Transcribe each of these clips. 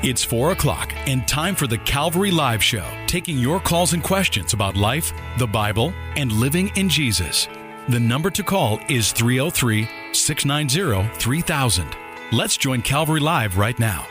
It's 4 o'clock and time for the Calvary Live Show, taking your calls and questions about life, the Bible, and living in Jesus. The number to call is 303 690 3000. Let's join Calvary Live right now.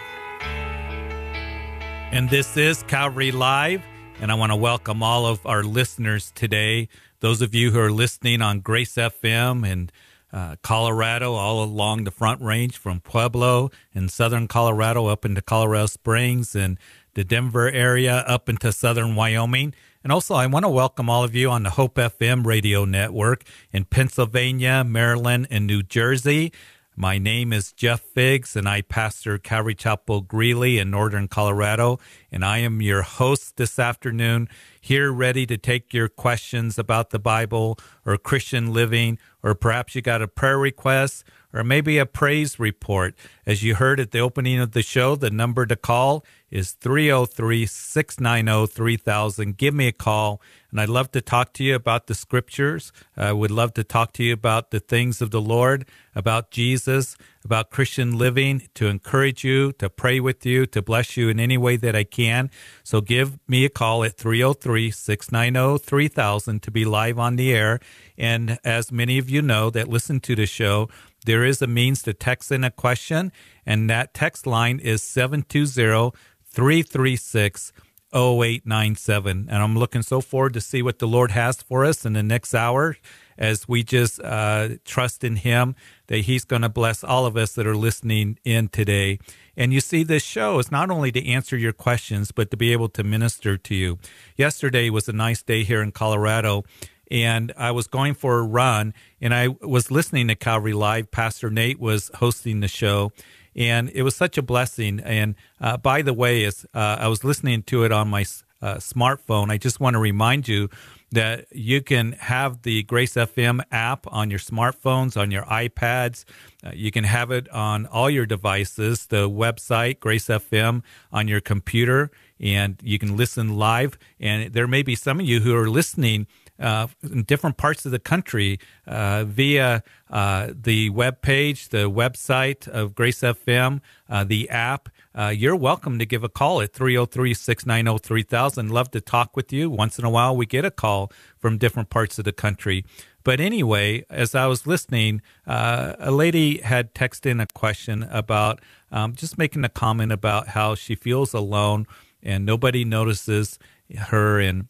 And this is Calvary Live, and I want to welcome all of our listeners today. Those of you who are listening on Grace FM and uh, Colorado, all along the Front Range from Pueblo in southern Colorado up into Colorado Springs and the Denver area up into southern Wyoming. And also, I want to welcome all of you on the Hope FM radio network in Pennsylvania, Maryland, and New Jersey. My name is Jeff Figs, and I pastor Calvary Chapel Greeley in northern Colorado. And I am your host this afternoon, here ready to take your questions about the Bible or Christian living, or perhaps you got a prayer request or maybe a praise report. As you heard at the opening of the show, the number to call is 303 690 3000. Give me a call, and I'd love to talk to you about the scriptures. Uh, I would love to talk to you about the things of the Lord, about Jesus, about Christian living, to encourage you, to pray with you, to bless you in any way that I can. So give me a call at 303 690 3000 to be live on the air. And as many of you know that listen to the show, there is a means to text in a question, and that text line is 720 336 0897. And I'm looking so forward to see what the Lord has for us in the next hour as we just uh, trust in Him that He's going to bless all of us that are listening in today. And you see, this show is not only to answer your questions, but to be able to minister to you. Yesterday was a nice day here in Colorado and I was going for a run and I was listening to Calvary Live. Pastor Nate was hosting the show and it was such a blessing. And uh, by the way, as uh, I was listening to it on my uh, smartphone, I just want to remind you that you can have the Grace FM app on your smartphones, on your iPads. Uh, you can have it on all your devices, the website, Grace FM, on your computer, and you can listen live. And there may be some of you who are listening uh, in different parts of the country uh, via uh, the web page, the website of Grace FM, uh, the app. Uh, you're welcome to give a call at 303 690 3000. Love to talk with you. Once in a while, we get a call from different parts of the country. But anyway, as I was listening, uh, a lady had texted in a question about um, just making a comment about how she feels alone and nobody notices her and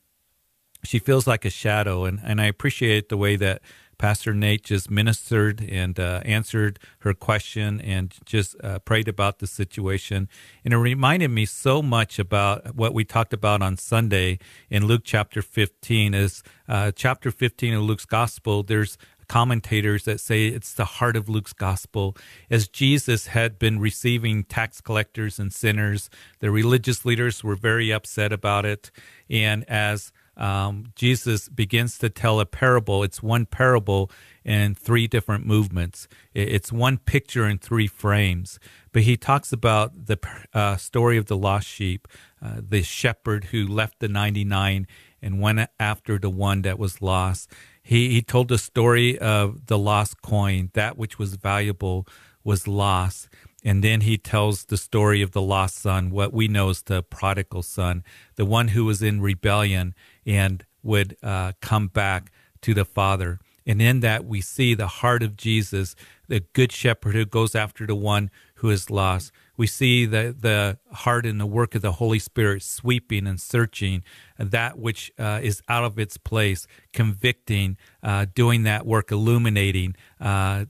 she feels like a shadow. And, and I appreciate the way that Pastor Nate just ministered and uh, answered her question and just uh, prayed about the situation. And it reminded me so much about what we talked about on Sunday in Luke chapter 15. Is uh, chapter 15 of Luke's gospel, there's commentators that say it's the heart of Luke's gospel. As Jesus had been receiving tax collectors and sinners, the religious leaders were very upset about it. And as um, Jesus begins to tell a parable. It's one parable in three different movements. It's one picture in three frames. But he talks about the uh, story of the lost sheep, uh, the shepherd who left the 99 and went after the one that was lost. He, he told the story of the lost coin, that which was valuable was lost. And then he tells the story of the lost son, what we know as the prodigal son, the one who was in rebellion and would uh, come back to the Father. And in that, we see the heart of Jesus, the good shepherd who goes after the one who is lost. We see the, the heart and the work of the Holy Spirit sweeping and searching that which uh, is out of its place, convicting, uh, doing that work, illuminating uh,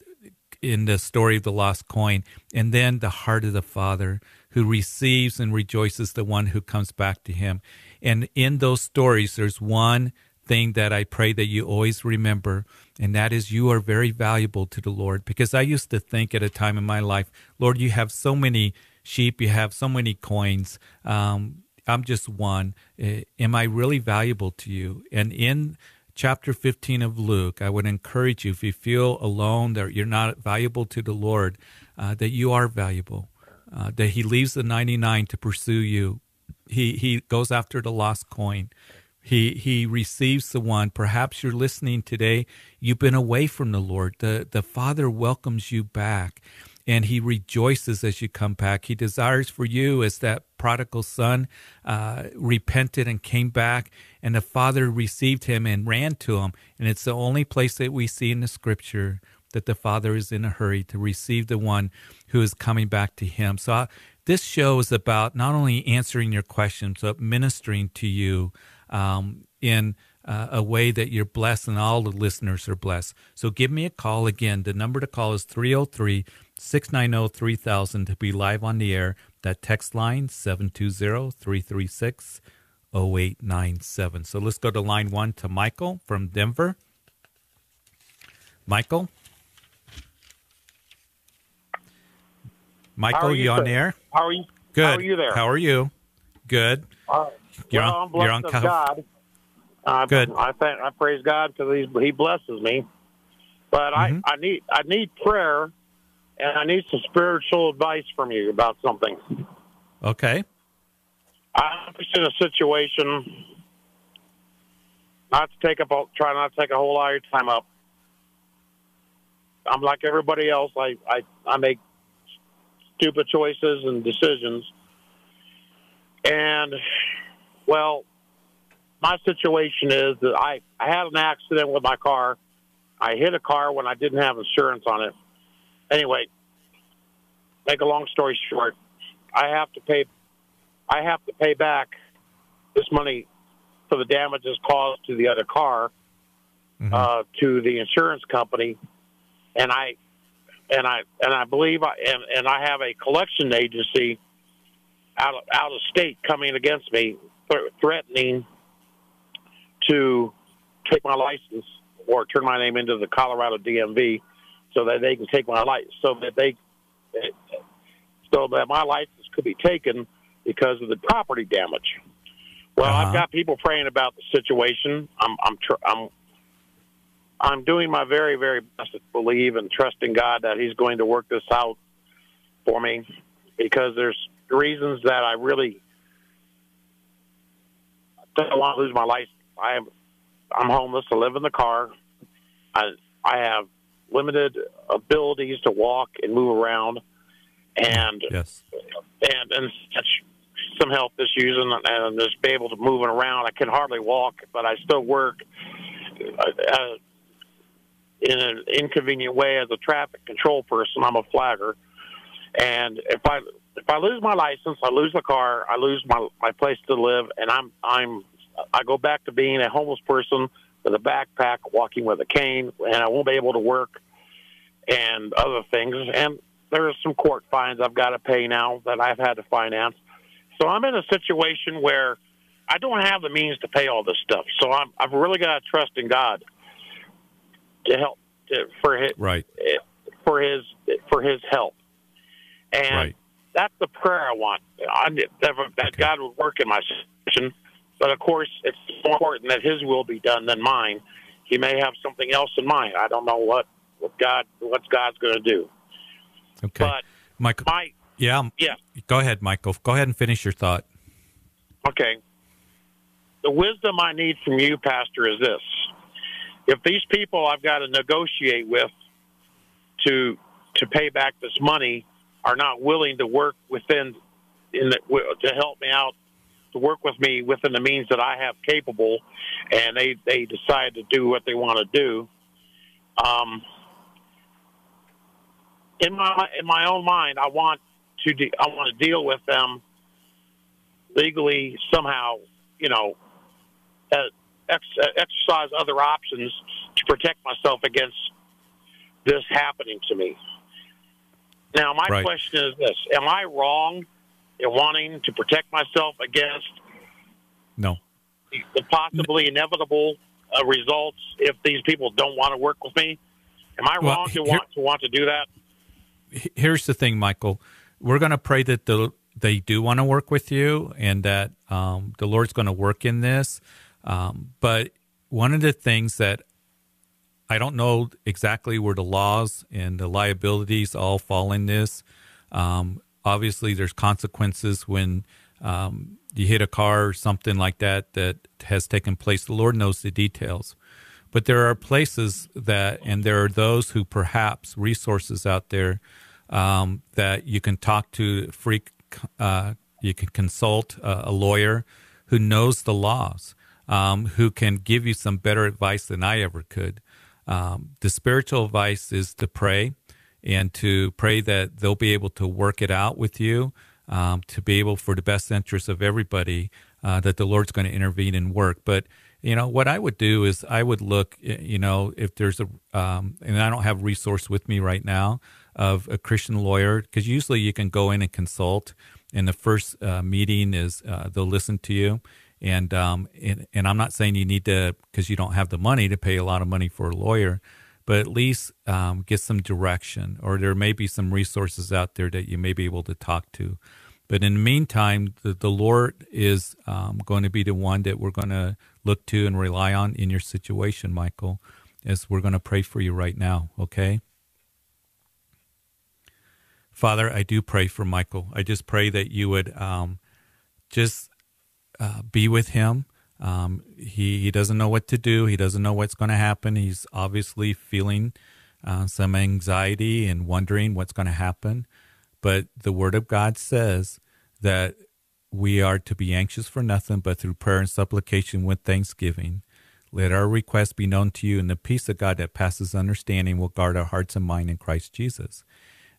in the story of the lost coin. And then the heart of the Father who receives and rejoices the one who comes back to him. And in those stories, there's one thing that I pray that you always remember, and that is you are very valuable to the Lord. Because I used to think at a time in my life, Lord, you have so many sheep, you have so many coins. Um, I'm just one. Uh, am I really valuable to you? And in chapter 15 of Luke, I would encourage you if you feel alone, that you're not valuable to the Lord, uh, that you are valuable, uh, that He leaves the 99 to pursue you he he goes after the lost coin. He he receives the one. Perhaps you're listening today. You've been away from the Lord. The the Father welcomes you back. and he rejoices as you come back. He desires for you as that prodigal son uh, repented and came back, and the father received him and ran to him. And it's the only place that we see in the scripture that the father is in a hurry to receive the one who is coming back to him. So, uh, this show is about not only answering your questions, but ministering to you um, in uh, a way that you're blessed and all the listeners are blessed. So, give me a call again. The number to call is 303 690 3000 to be live on the air. That text line 720 336 0897. So, let's go to line one to Michael from Denver. Michael? Michael, you, you on air? How are you? Good. How are you there? How are you? Good. Uh, You're well, on- I'm you're on of God. Uh, Good. I thank, I praise God because He blesses me. But Mhm. I, I need I need prayer, and I need some spiritual advice from you about something. Okay. I'm just in a situation. Not to take up, a- try not to take a whole lot of your time up. I'm like everybody else. I I, I make stupid choices and decisions, and well, my situation is that I I had an accident with my car. I hit a car when I didn't have insurance on it. Anyway, make a long story short, I have to pay I have to pay back this money for the damages caused to the other car Mhm. uh, to the insurance company, and I and I and I believe I and, and I have a collection agency out of, out of state coming against me, th- threatening to take my license or turn my name into the Colorado DMV, so that they can take my license, so that they so that my license could be taken because of the property damage. Well, Uh-huh. I've got people praying about the situation. I'm I'm tr- I'm I'm doing my very very best to believe and trust in God that He's going to work this out for me because there's reasons that I really don't want to lose my life. I am I'm homeless. I live in the car. I I have limited abilities to walk and move around, and Yes. and and some health issues and, and just be able to move around. I can hardly walk, but I still work uh, uh, in an inconvenient way as a traffic control person. I'm a flagger, and if I if I lose my license, I lose the car, I lose my my place to live, and I'm I'm I go back to being a homeless person with a backpack, walking with a cane, and I won't be able to work and other things. And there are some court fines I've got to pay now that I've had to finance. So I'm in a situation where I don't have the means to pay all this stuff. So I'm I've really got to trust in God to help to, for his Right. for his for his help. And Right. that's the prayer I want. I, that, that Okay. God would work in my situation. But of course, it's more important that His will be done than mine. He may have something else in mind. I don't know what what God what God's going to do. Okay. But Michael. my Yeah. yeah Go ahead, Michael. Go ahead and finish your thought. Okay. The wisdom I need from you, Pastor, is this. If these people I've got to negotiate with to to pay back this money are not willing to work within in the, to help me out to work with me within the means that I have capable, and they they decide to do what they want to do. Um, in my in my own mind, I want to de- I want to deal with them legally somehow, you know, ex- exercise other options to protect myself against this happening to me. Now, my Right. question is this: Am I wrong in wanting to protect myself against No. the, the possibly inevitable uh, results if these people don't want to work with me? Am I Well, wrong to here- want to want to do that? Here's the thing, Michael. We're going to pray that the, they do want to work with you and that um, the Lord's going to work in this. Um, but one of the things that I don't know exactly where the laws and the liabilities all fall in this. Um, obviously, there's consequences when um, you hit a car or something like that that has taken place. The Lord knows the details. But there are places that, and there are those who perhaps resources out there um, that you can talk to free, uh, you can consult a, a, lawyer who knows the laws, um, who can give you some better advice than I ever could. Um, the spiritual advice is to pray and to pray that they'll be able to work it out with you, um, to be able for the best interest of everybody, uh, that the Lord's going to intervene and work. But you know what I would do is I would look, you know, if there's a, um, and I don't have resource with me right now of a Christian lawyer because usually you can go in and consult, and the first uh, meeting is uh, they'll listen to you. And, um, and and I'm not saying you need to because you don't have the money to pay a lot of money for a lawyer, but at least um, get some direction, or there may be some resources out there that you may be able to talk to. But in the meantime, the, the Lord is um, going to be the one that we're going to look to and rely on in your situation, Michael, as we're going to pray for you right now, okay? Father, I do pray for Michael. I just pray that you would um, just uh, be with him. Um, he he doesn't know what to do. He doesn't know what's going to happen. He's obviously feeling uh, some anxiety and wondering what's going to happen. But the Word of God says that we are to be anxious for nothing, but through prayer and supplication with thanksgiving, let our requests be known to you, and the peace of God that passes understanding will guard our hearts and mind in Christ Jesus.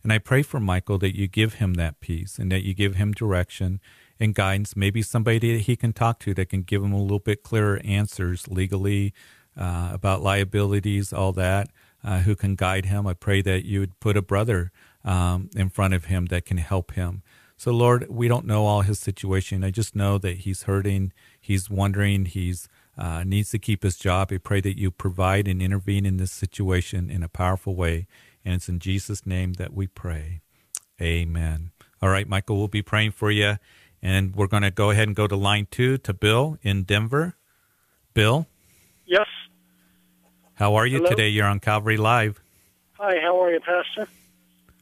And I pray for Michael that you give him that peace and that you give him direction and guidance, maybe somebody that he can talk to that can give him a little bit clearer answers legally uh, about liabilities, all that, uh, who can guide him. I pray that you would put a brother um, in front of him that can help him. So, Lord, we don't know all his situation. I just know that he's hurting, he's wondering, he's uh, needs to keep his job. I pray that you provide and intervene in this situation in a powerful way. And it's in Jesus' name that we pray. Amen. All right, Michael, we'll be praying for you. And we're going to go ahead and go to line two to Bill in Denver. Bill? Yes. How are you Hello? today? You're on Calvary Live. Hi, how are you, Pastor?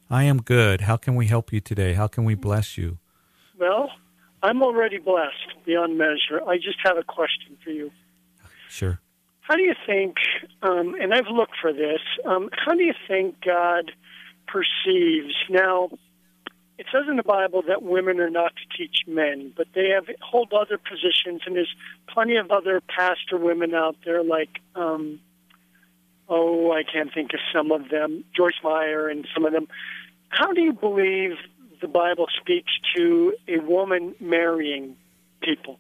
I am good. How can we help you today? How can we bless you? Well, I'm already blessed beyond measure. I just have a question for you. Sure. How do you think, um, and I've looked for this, um, how do you think God perceives? Now, it says in the Bible that women are not to teach men, but they have hold other positions, and there's plenty of other pastor women out there, like um, oh, I can't think of some of them, Joyce Meyer and some of them. How do you believe the Bible speaks to a woman marrying people?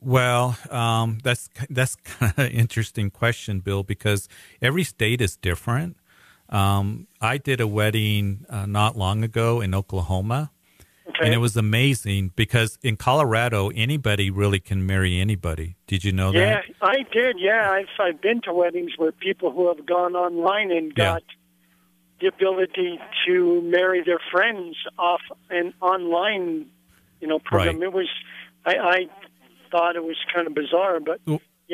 Well, um, that's that's kind of an interesting question, Bill, because every state is different. Um, I did a wedding uh, not long ago in Oklahoma, okay. and it was amazing because in Colorado, anybody really can marry anybody. Did you know yeah, that? Yeah, I did. Yeah, I've I've been to weddings where people who have gone online and got yeah. the ability to marry their friends off an online, you know, program. Right. It was, I, I thought it was kind of bizarre, but.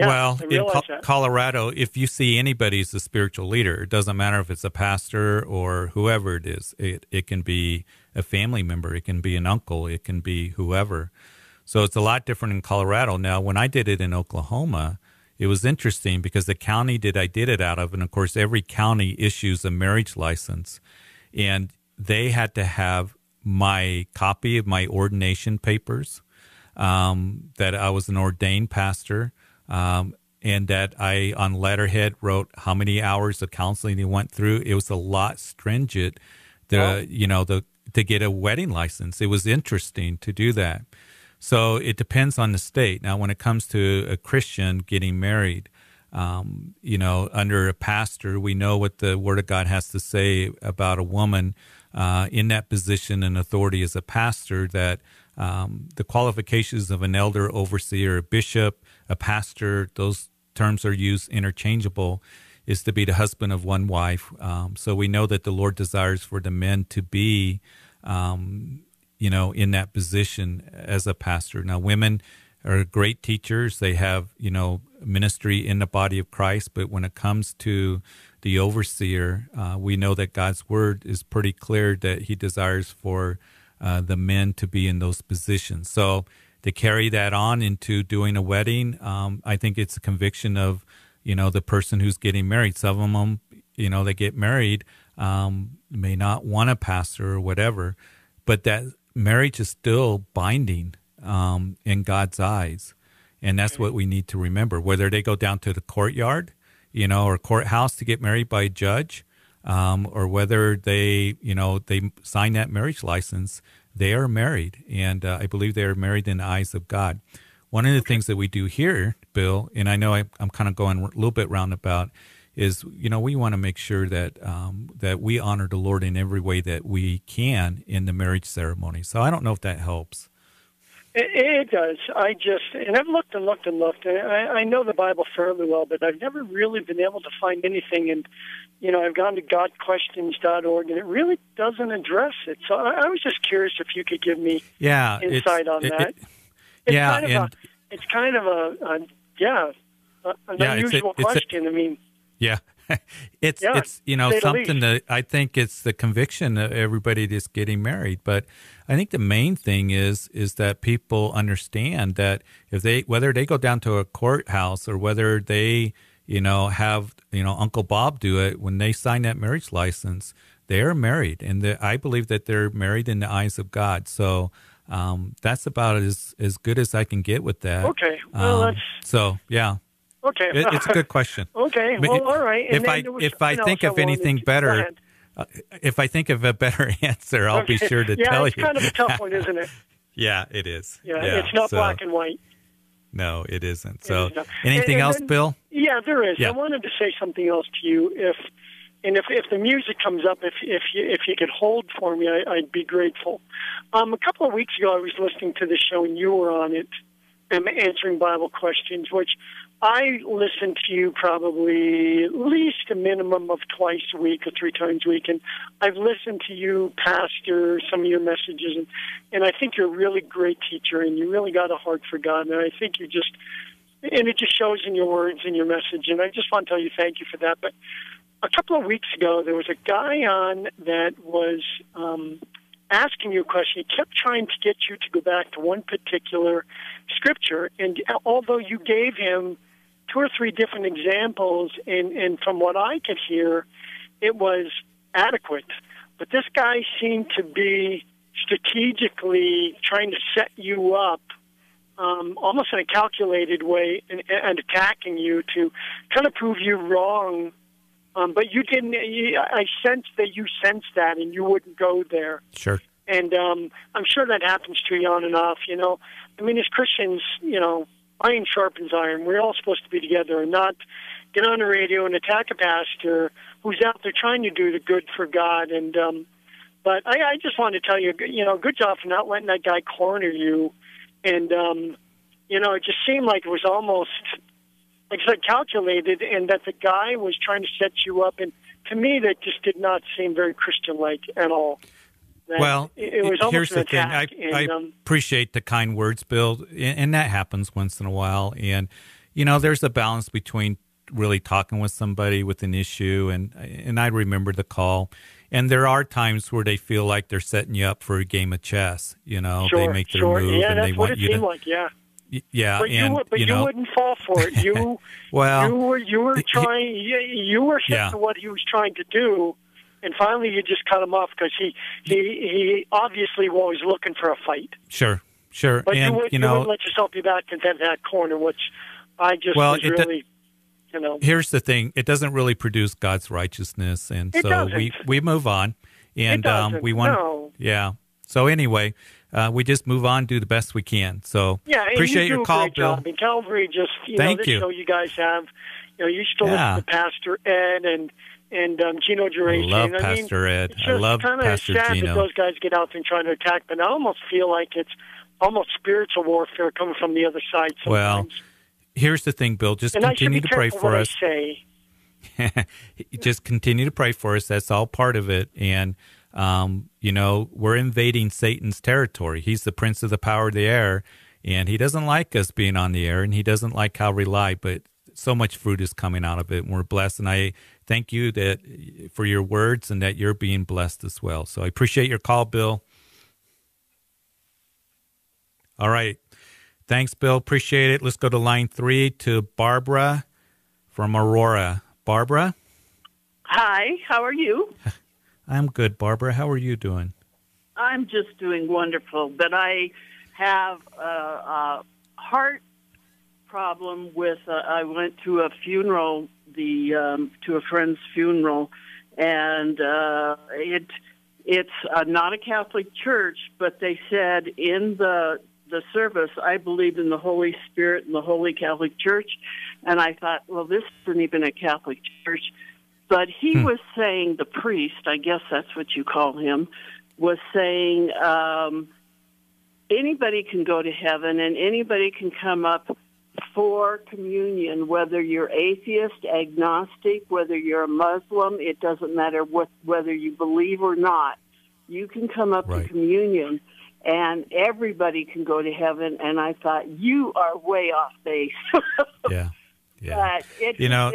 Yeah, well, in Co- Colorado, if you see anybody as a spiritual leader, it doesn't matter if it's a pastor or whoever it is. It it can be a family member, it can be an uncle, it can be whoever. So it's a lot different in Colorado. Now, when I did it in Oklahoma, it was interesting because the county that I did it out of, and of course, every county issues a marriage license, and they had to have my copy of my ordination papers um, that I was an ordained pastor um, and that I on letterhead wrote how many hours of counseling he went through. It was a lot stringent. The oh. you know the to get a wedding license. It was interesting to do that. So it depends on the state. Now, when it comes to a Christian getting married, um, you know, under a pastor, we know what the Word of God has to say about a woman uh, in that position and authority as a pastor. That um, the qualifications of an elder, overseer, bishop, a pastor, those terms are used interchangeable, is to be the husband of one wife. Um, so we know that the Lord desires for the men to be, um, you know, in that position as a pastor. Now, women are great teachers. They have, you know, ministry in the body of Christ. But when it comes to the overseer, uh, we know that God's word is pretty clear that he desires for uh, the men to be in those positions. So to carry that on into doing a wedding, um, I think it's a conviction of, you know, the person who's getting married. Some of them, you know, they get married um, may not want a pastor or whatever, but that marriage is still binding um, in God's eyes. And that's what we need to remember. Whether they go down to the courtyard, you know, or courthouse to get married by a judge, um, or whether they, you know, they sign that marriage license, they are married. And uh, I believe they are married in the eyes of God. One of the things that we do here, Bill, and I know I, am kind of going a little bit roundabout, is you know we want to make sure that um, that we honor the Lord in every way that we can in the marriage ceremony. So I don't know if that helps. It, it does. I just and I've looked and looked and looked, and I, I know the Bible fairly well, but I've never really been able to find anything. And you know, I've gone to GotQuestions.org, and it really doesn't address it. So I, I was just curious if you could give me yeah insight on it, that. It, it's yeah, kind of and, a, it's kind of a, a yeah, a, an yeah, unusual it's a, question. I mean, yeah. it's Yeah, it's you know something that I think it's the conviction of everybody that's getting married, but I think the main thing is is that people understand that if they whether they go down to a courthouse or whether they you know have you know Uncle Bob do it when they sign that marriage license, they are married, and the, I believe that they're married in the eyes of God. So. Um, that's about as as good as I can get with that. okay, well, Um, that's so yeah, okay. it, it's a good question. okay, well, all right. And if I if I think of anything better, uh, if I think of a better answer, I'll be sure to yeah, tell it's kind of a tough one, isn't it? yeah, it is. Yeah, it's not so- black and white. No, it isn't. So, is not. anything And- and else, then- Bill? Yeah, there is. Yeah. I wanted to say something else to you. If and if if the music comes up, if if you if you could hold for me, I, I'd be grateful. Um, a couple of weeks ago, I was listening to the show, and you were on it, um, answering Bible questions, which I listen to you probably at least a minimum of twice a week or three times a week, and I've listened to you pastor some of your messages, and and I think you're a really great teacher, and you really got a heart for God, and I think you just and it just shows in your words and your message. And I just want to tell you thank you for that. But a couple of weeks ago, there was a guy on that was um, asking you a question. He kept trying to get you to go back to one particular scripture, and although you gave him two or three different examples, and, and from what I could hear, it was adequate. But this guy seemed to be strategically trying to set you up um, almost in a calculated way and, and attacking you to kind of prove you wrong. Um, but you didn't. You, I sensed that you sensed that, and you wouldn't go there. Sure. And um, I'm sure that happens to you on and off. You know, I mean, as Christians, you know, iron sharpens iron. We're all supposed to be together and not get on the radio and attack a pastor who's out there trying to do the good for God. And um, but I, I just wanted to tell you, you know, good job for not letting that guy corner you. And um, you know, it just seemed like it was almost like said, calculated, and that the guy was trying to set you up. And to me, that just did not seem very Christian-like at all. That Well, it, was almost here's the thing. I, and, I um, appreciate the kind words, Bill, and, and that happens once in a while. And you know, there's a balance between really talking with somebody with an issue, and and I remember the call. And there are times where they feel like they're setting you up for a game of chess. You know, sure, they make their sure. move yeah, and that's they what want it you to. like. Yeah, Yeah, but and you, would- but you you, know, wouldn't fall for it. You, well, you were you were trying. You, you were hit Yeah. to what he was trying to do, and finally you just cut him off because he he he obviously was looking for a fight. sure, sure, But and you, would, you know, wouldn't let yourself be back into that corner, which I just Well, was really, you know. here's the thing it doesn't really produce god's righteousness and It so we doesn't. we move on and um we want no. yeah so anyway uh we just move on do the best we can so Yeah, appreciate you your call bill Job. mean, Calvary just you Thank know this you. show you guys have. You know, you still Yeah. listen to Pastor Ed and and um, Gino Geraci. love and, I mean, Pastor Ed. It's I love Pastor sad Gino. that those guys get out there and try to attack, but I almost feel like it's almost spiritual warfare coming from the other side. Well, Sometimes. Here's the thing bill just and continue to pray for us. just continue to pray for us. That's all part of it. And um you know we're invading satan's territory. He's the prince of the power of the air and he doesn't like us being on the air and he doesn't like how we lie. but so much fruit is coming out of it and we're blessed. And i thank you that for your words and that you're being blessed as well. So i appreciate your call bill. All right thanks bill appreciate it let's go to line three to barbara from aurora barbara Hi, how are you? I'm good, Barbara. How are you doing? I'm just doing wonderful, but I have a, a heart problem with. Uh, I went to a funeral, the um, to a friend's funeral, and uh, it it's uh, not a Catholic church, but they said in the the service, I believed in the Holy Spirit and the Holy Catholic Church, and I thought, well, this isn't even a Catholic church. But he hmm. was saying, the priest, I guess that's what you call him, was saying um, anybody can go to heaven and anybody can come up for communion, whether you're atheist, agnostic, whether you're a Muslim, it doesn't matter what whether you believe or not. You can come up right. to communion and everybody can go to heaven and I thought you are way off base. yeah. Yeah. It, you know,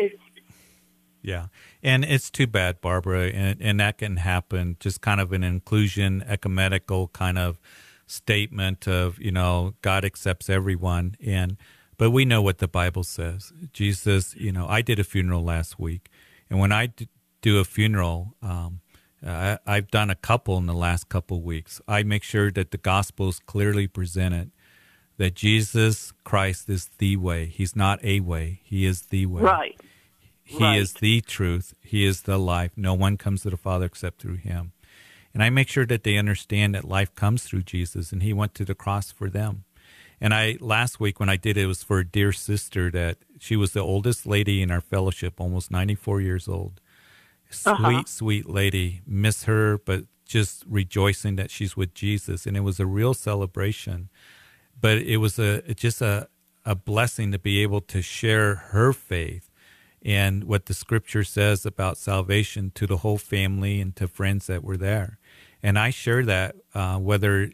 yeah. And it's too bad, Barbara, and, and that can happen. Just kind of an inclusion, ecumenical kind of statement of, you know, God accepts everyone. And, but we know what the Bible says. Jesus, you know, I did a funeral last week. And when I do a funeral, um, uh, I've done a couple in the last couple weeks. I make sure that the gospel is clearly presented that Jesus Christ is the way. He's not a way, He is the way. Right. He right. is the truth. He is the life. No one comes to the Father except through Him. And I make sure that they understand that life comes through Jesus and He went to the cross for them. And I last week when I did it, it was for a dear sister that she was the oldest lady in our fellowship, almost 94 years old. Uh-huh. Sweet, uh-huh. sweet lady. Miss her, but just rejoicing that she's with Jesus. And it was a real celebration. But it was a just a, a blessing to be able to share her faith and what the scripture says about salvation to the whole family and to friends that were there. And I share that uh, whether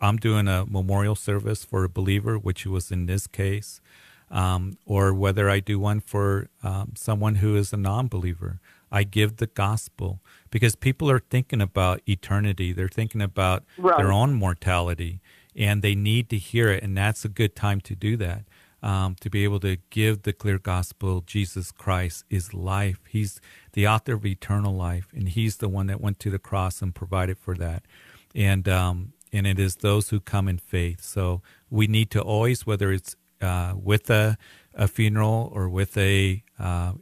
I'm doing a memorial service for a believer, which was in this case, um, or whether I do one for um, someone who is a non believer. I give the gospel because people are thinking about eternity. They're thinking about right. their own mortality and they need to hear it. And that's a good time to do that um, to be able to give the clear gospel. Jesus Christ is life. He's the author of eternal life, and He's the one that went to the cross and provided for that. And um, and it is those who come in faith. So we need to always, whether it's uh, with a, a funeral or with a uh,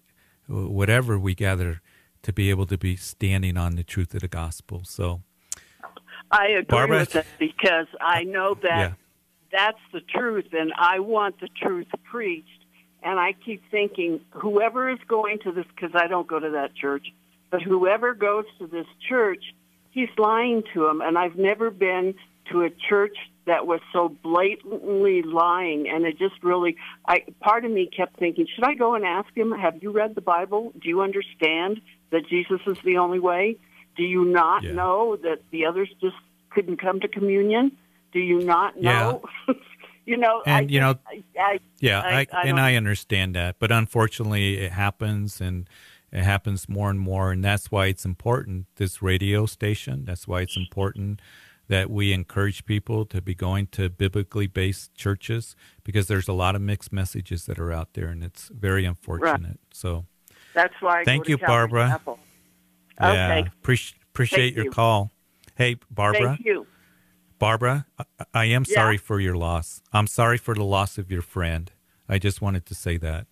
whatever we gather, to be able to be standing on the truth of the gospel. So. I agree Barbara, with that because I know that yeah that's the truth, and I want the truth preached. And I keep thinking, whoever is going to this, because I don't go to that church, but whoever goes to this church, he's lying to them. And I've never been to a church that was so blatantly lying and it just really i part of me kept thinking should i go and ask him have you read the bible do you understand that jesus is the only way do you not yeah. know that the others just couldn't come to communion do you not know? Yeah. you know, and I, you know, I, I, yeah, I, and I understand that, but unfortunately, it happens, and it happens more and more, and that's why it's important. This radio station. That's why it's important that we encourage people to be going to biblically based churches because there's a lot of mixed messages that are out there, and it's very unfortunate. Right. So that's why. I thank you, Barbara. Yeah, okay. Appreciate appreciate thank your you. call. Hey, Barbara. Thank you. Barbara, I am yeah. sorry for your loss. I'm sorry for the loss of your friend. I just wanted to say that.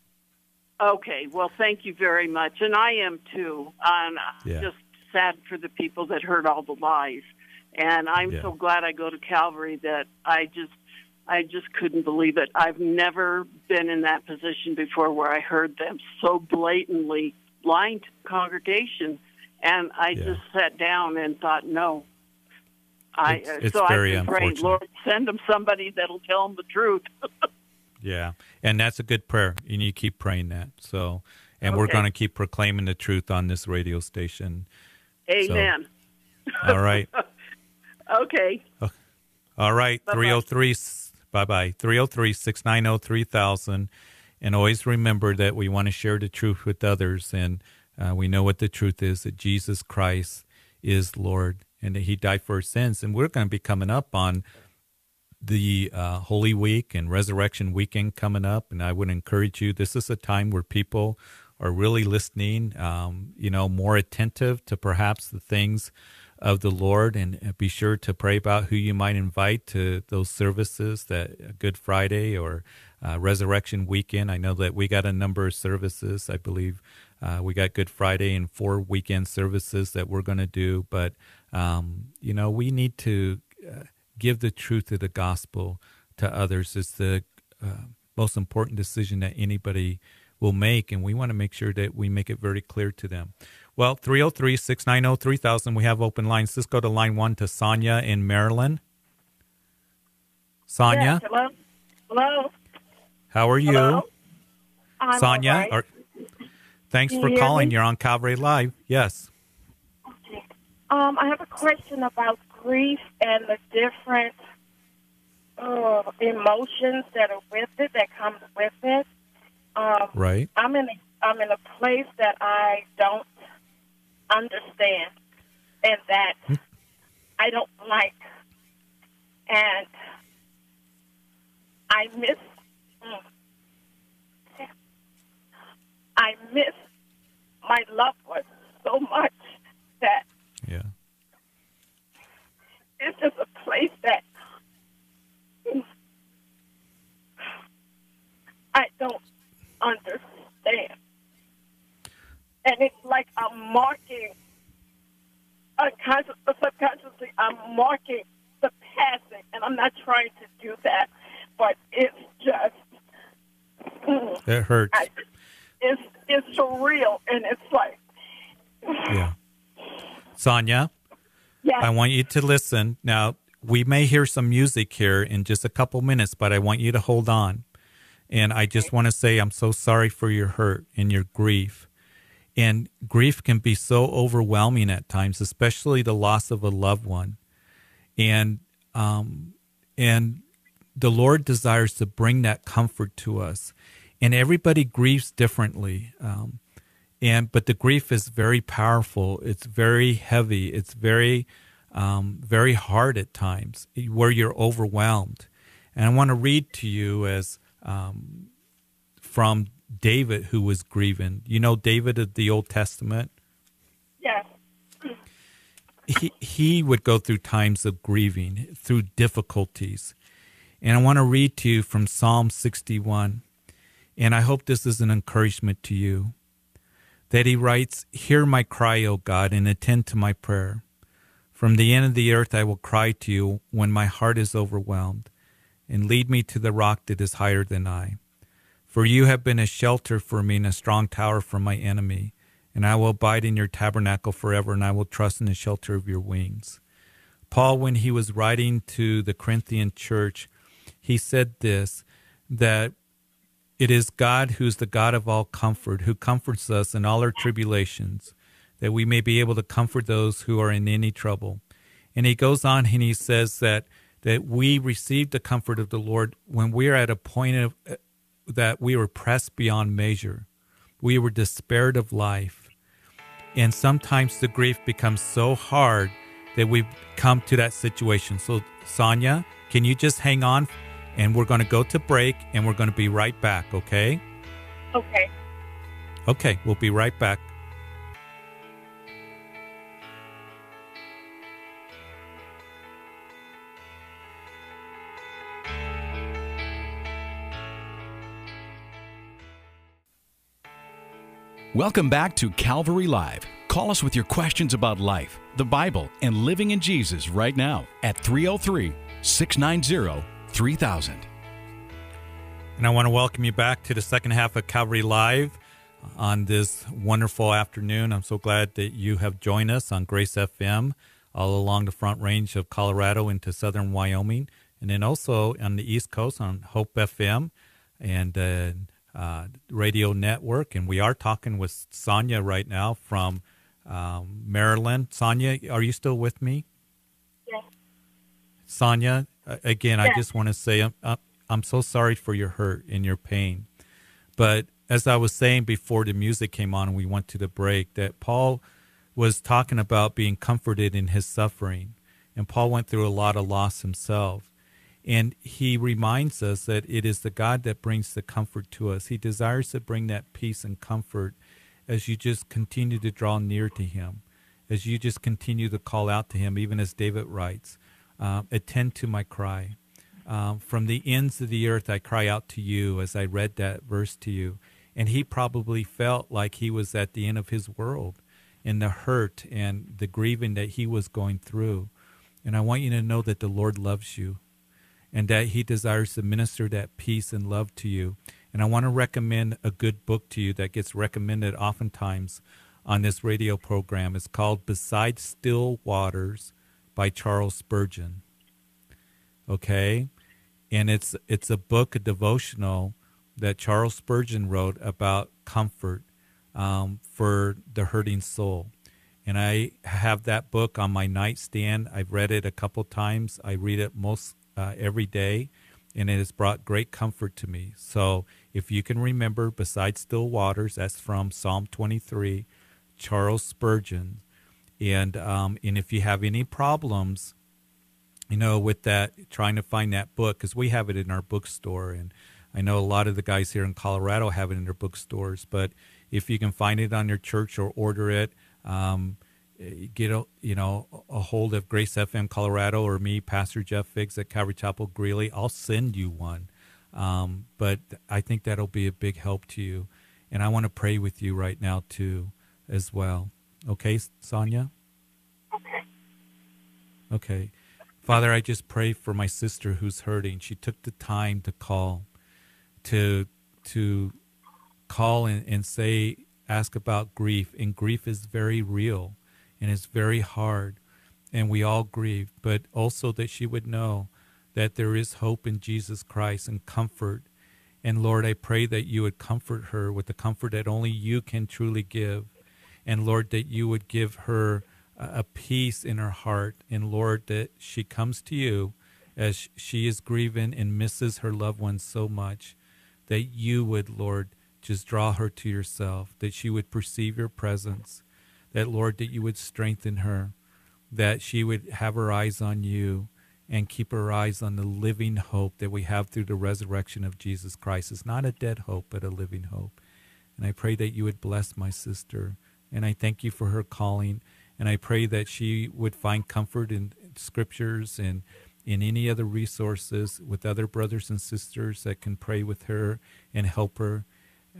Okay, well, thank you very much, and I am too. I'm yeah. just sad for the people that heard all the lies, and I'm yeah. so glad I go to Calvary that I just, I just couldn't believe it. I've never been in that position before where I heard them so blatantly lying to the congregation, and I just sat down and thought, no, I it's, it's so very I pray, Lord, send them somebody that'll tell them the truth. yeah, and that's a good prayer, and you keep praying that. So, and okay. we're going to keep proclaiming the truth on this radio station. Amen. So, all right. okay. All right. 303 bye bye. 303 690 3000. And always remember that we want to share the truth with others. And uh, we know what the truth is that Jesus Christ is Lord and that he died for our sins. And we're going to be coming up on the uh, Holy Week and Resurrection Weekend coming up. And I would encourage you, this is a time where people are really listening, um, you know, more attentive to perhaps the things of the Lord, and be sure to pray about who you might invite to those services that Good Friday or uh, Resurrection Weekend. I know that we got a number of services. I believe uh, we got Good Friday and four weekend services that we're going to do. But um, you know, we need to uh, give the truth of the gospel to others. It's the uh, most important decision that anybody will make, and we want to make sure that we make it very clear to them. Well, 303 690 3000, we have open lines. Let's go to line one to Sonia in Maryland. Sonia? Yes, hello? Hello? How are you? Hello? I'm Sonia? right. Are, thanks for calling. me? You're on Calvary Live. Yes. Um, I have a question about grief and the different uh, emotions that are with it, that comes with it. Um, Right. I'm in a, I'm in a place that I don't understand and that I don't like, and I miss. I miss my loved ones so much that Yeah. it's just a place that I don't understand. And it's like I'm marking, unconscious, subconsciously, I'm marking the passing. And I'm not trying to do that, but it's just, mm, It hurts. I, it's, it's surreal. And it's like, Yeah. Sonia, yeah. I want you to listen. Now, we may hear some music here in just a couple minutes, but I want you to hold on. And I just want to say I'm so sorry for your hurt and your grief. And grief can be so overwhelming at times, especially the loss of a loved one. And um, and the Lord desires to bring that comfort to us. And everybody grieves differently. Um, and but the grief is very powerful. It's very heavy. It's very um, very hard at times, where you're overwhelmed. And I want to read to you as um, from David, who was grieving. You know David of the Old Testament. yes. He he would go through times of grieving, through difficulties. And I want to read to you from Psalm 61. And I hope this is an encouragement to you. That he writes, Hear my cry, O God, and attend to my prayer. From the end of the earth I will cry to you when my heart is overwhelmed, and lead me to the rock that is higher than I. For you have been a shelter for me and a strong tower from my enemy, and I will abide in your tabernacle forever, and I will trust in the shelter of your wings. Paul, when he was writing to the Corinthian church, he said this that it is God who's the God of all comfort, who comforts us in all our tribulations, that we may be able to comfort those who are in any trouble. And he goes on and he says that that we receive the comfort of the Lord when we are at a point of that we were pressed beyond measure. We were despaired of life. And sometimes the grief becomes so hard that we come to that situation. So, Sonia, can you just hang on? And we're going to go to break and we're going to be right back, okay? Okay. Okay, we'll be right back. Welcome back to Calvary Live. Call us with your questions about life, the Bible, and living in Jesus right now at 303 690 3000. And I want to welcome you back to the second half of Calvary Live on this wonderful afternoon. I'm so glad that you have joined us on Grace FM all along the front range of Colorado into southern Wyoming, and then also on the East Coast on Hope FM and uh, uh, Radio Network. And we are talking with Sonia right now from um, Maryland. Sonia, are you still with me? Yes. Sonia, uh, again, I just want to say I'm, I'm- I'm so sorry for your hurt and your pain. But as I was saying before the music came on and we went to the break, that Paul was talking about being comforted in his suffering. And Paul went through a lot of loss himself. And he reminds us that it is the God that brings the comfort to us. He desires to bring that peace and comfort as you just continue to draw near to Him, as you just continue to call out to Him, even as David writes, uh, attend to my cry. Um, from the ends of the earth, I cry out to you as I read that verse to you. And he probably felt like he was at the end of his world in the hurt and the grieving that he was going through. And I want you to know that the Lord loves you and that he desires to minister that peace and love to you. And I want to recommend a good book to you that gets recommended oftentimes on this radio program. It's called Beside Still Waters by Charles Spurgeon. Okay? And it's it's a book, a devotional that Charles Spurgeon wrote about comfort um, for the hurting soul. And I have that book on my nightstand. I've read it a couple times. I read it most uh, every day, and it has brought great comfort to me. So if you can remember, besides still waters, that's from Psalm 23, Charles Spurgeon. And um, and if you have any problems, you know, with that, trying to find that book, because we have it in our bookstore, and I know a lot of the guys here in Colorado have it in their bookstores. But if you can find it on your church or order it, um, get a you know a hold of Grace FM Colorado or me, Pastor Jeff Figs at Calvary Chapel Greeley. I'll send you one. Um, but I think that'll be a big help to you, and I want to pray with you right now too, as well. Okay, Sonia. Okay. Okay. Father, I just pray for my sister who's hurting. She took the time to call, to to call and, and say, ask about grief. And grief is very real and it's very hard. And we all grieve, but also that she would know that there is hope in Jesus Christ and comfort. And Lord, I pray that you would comfort her with the comfort that only you can truly give. And Lord, that you would give her a peace in her heart. And Lord, that she comes to you as she is grieving and misses her loved ones so much, that you would, Lord, just draw her to yourself, that she would perceive your presence, that, Lord, that you would strengthen her, that she would have her eyes on you and keep her eyes on the living hope that we have through the resurrection of Jesus Christ. It's not a dead hope, but a living hope. And I pray that you would bless my sister. And I thank you for her calling. And I pray that she would find comfort in scriptures and in any other resources with other brothers and sisters that can pray with her and help her.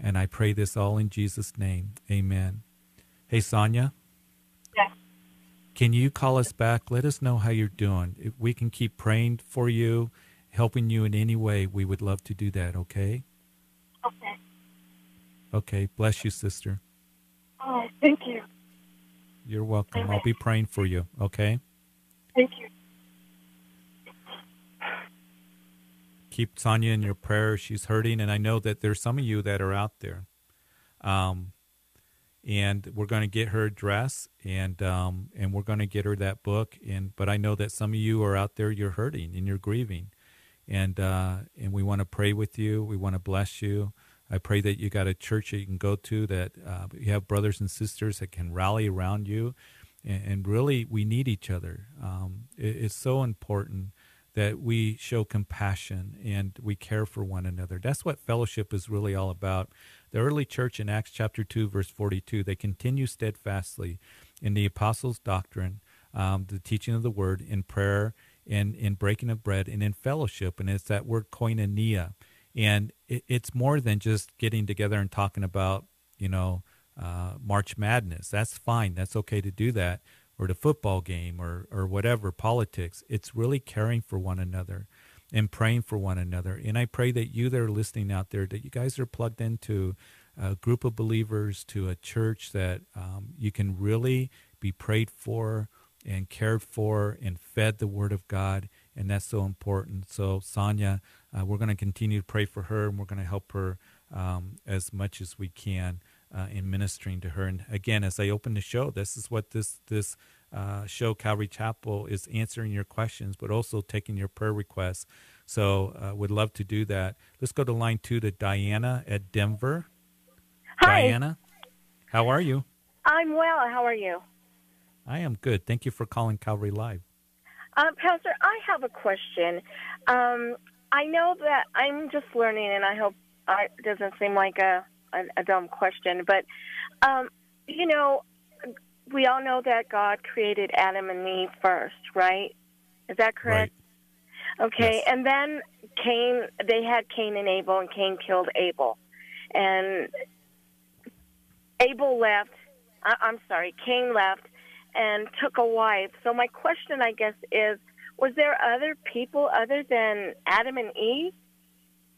And I pray this all in Jesus' name. Amen. Hey, Sonia? Yes. Can you call us back? Let us know how you're doing. If we can keep praying for you, helping you in any way, we would love to do that, okay? Okay. Okay. Bless you, sister. Oh, thank you. You're welcome. I'll be praying for you, okay? Thank you. Keep Sonia in your prayers. She's hurting, and I know that there's some of you that are out there. Um, and we're going to get her address, and um, and we're going to get her that book. And but I know that some of you are out there. You're hurting and you're grieving, and uh, and we want to pray with you. We want to bless you. I pray that you got a church that you can go to, that uh, you have brothers and sisters that can rally around you. And, and really, we need each other. Um, it, it's so important that we show compassion and we care for one another. That's what fellowship is really all about. The early church in Acts chapter 2, verse 42, they continue steadfastly in the apostles' doctrine, um, the teaching of the word, in prayer, and in breaking of bread, and in fellowship. And it's that word koinonia and it, it's more than just getting together and talking about you know uh, March Madness. That's fine. That's okay to do that, or the football game, or or whatever politics. It's really caring for one another and praying for one another. And I pray that you that are listening out there, that you guys are plugged into a group of believers, to a church that um, you can really be prayed for and cared for and fed the Word of God. And that's so important. So, Sonia, uh, we're going to continue to pray for her and we're going to help her um, as much as we can uh, in ministering to her. And again, as I open the show, this is what this this uh, show, Calvary Chapel, is answering your questions, but also taking your prayer requests. So, uh, would love to do that. Let's go to line two to Diana at Denver. Hi. Diana, how are you? I'm well. How are you? I am good. Thank you for calling Calvary Live. Um, Pastor, I have a question. Um, I know that I'm just learning, and I hope it doesn't seem like a a, a dumb question, but um, you know, we all know that God created Adam and Eve first, right? Is that correct? Right. Okay, Yes. and then Cain, they had Cain and Abel, and Cain killed Abel. And Abel left, I, I'm sorry, Cain left and took a wife. So, my question, I guess, is was there other people other than Adam and Eve?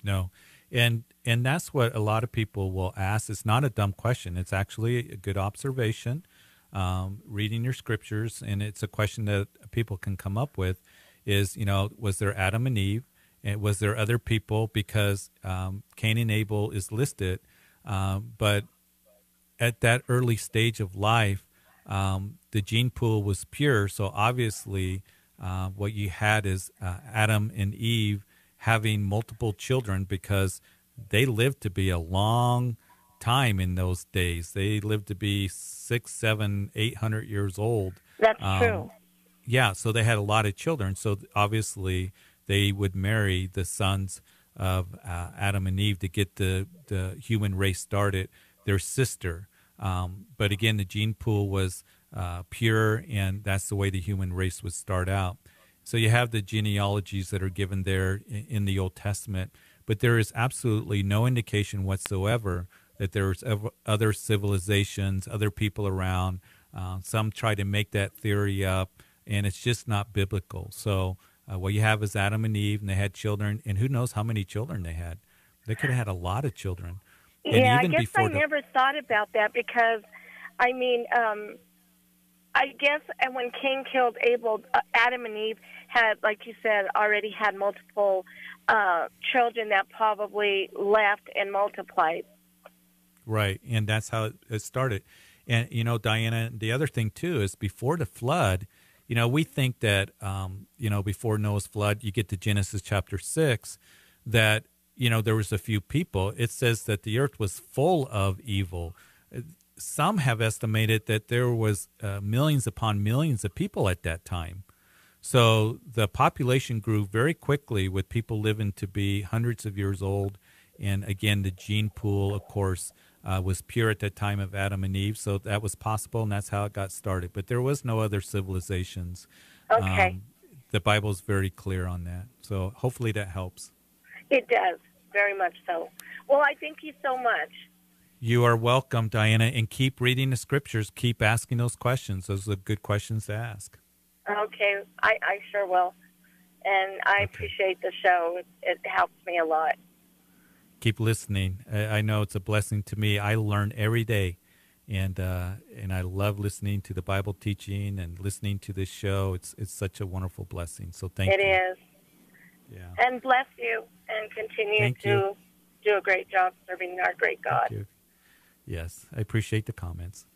No, and and that's what a lot of people will ask. It's not a dumb question. It's actually a good observation. Um, reading your scriptures, and it's a question that people can come up with. Is you know, was there Adam and Eve? And was there other people? Because um, Cain and Abel is listed, um, but at that early stage of life, um, the gene pool was pure. So obviously, uh, what you had is uh, Adam and Eve having multiple children because they lived to be a long time in those days. They lived to be six, seven, eight hundred years old. That's Um, true. Yeah, so they had a lot of children. So obviously, they would marry the sons of uh, Adam and Eve to get the, the human race started, their sister. Um, but again, the gene pool was uh, pure, and that's the way the human race would start out. So you have the genealogies that are given there in, in the Old Testament, but there is absolutely no indication whatsoever that there's other civilizations, other people around. Uh, some try to make that theory up, and it's just not biblical. So uh, what you have is Adam and Eve, and they had children, and who knows how many children they had. They could have had a lot of children. And yeah, I guess I the- never thought about that because, I mean, um, I guess and when Cain killed Abel, uh, Adam and Eve had, like you said, already had multiple uh, children that probably left and multiplied. Right, and that's how it- started. And you know, Diana, the other thing too is before the flood, you know, we think that um, you know before Noah's flood, you get to Genesis chapter six, that you know there was a few people. It says that the earth was full of evil. Some have estimated that there was uh, millions upon millions of people at that time. So the population grew very quickly with people living to be hundreds of years old. And again, the gene pool, of course, uh, was pure at the time of Adam and Eve. So that was possible, and that's how it got started. But there was no other civilizations. Okay. Um, the Bible is very clear on that. So hopefully that helps. It does, very much so. Well, I thank you so much. You are welcome, Diana, and keep reading the scriptures. Keep asking those questions. Those are good questions to ask. Okay, I, I sure will. And I appreciate the show. It, it helps me a lot. Keep listening. I, I know it's a blessing to me. I learn every day, and uh, and I love listening to the Bible teaching and listening to this show. It's it's such a wonderful blessing. So thank It you. It is. Yeah. And bless you and continue Thank to you. do a great job serving our great God. Thank you. Yes, I appreciate the comments.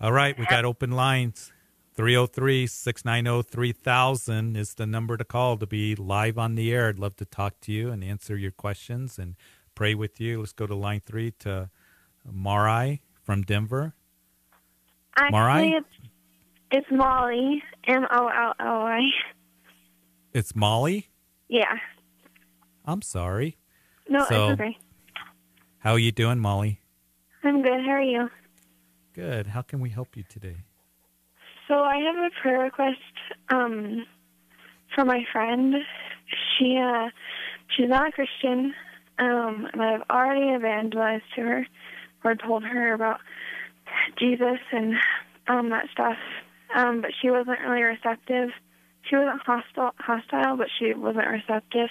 All right, we got open lines. 303 690 3000 is the number to call to be live on the air. I'd love to talk to you and answer your questions and pray with you. Let's go to line three to Marai from Denver. Actually, Marai? it's, it's Molly. M O L L Y. It's Molly. Yeah. I'm sorry. No, So- it's okay. How are you doing, Molly? I'm good. How are you? Good. How can we help you today? So I have a prayer request um, for my friend. She uh, she's not a Christian, um, and I've already evangelized to her or told her about Jesus and um, that stuff. Um, but she wasn't really receptive. She wasn't hostile, hostile, but she wasn't receptive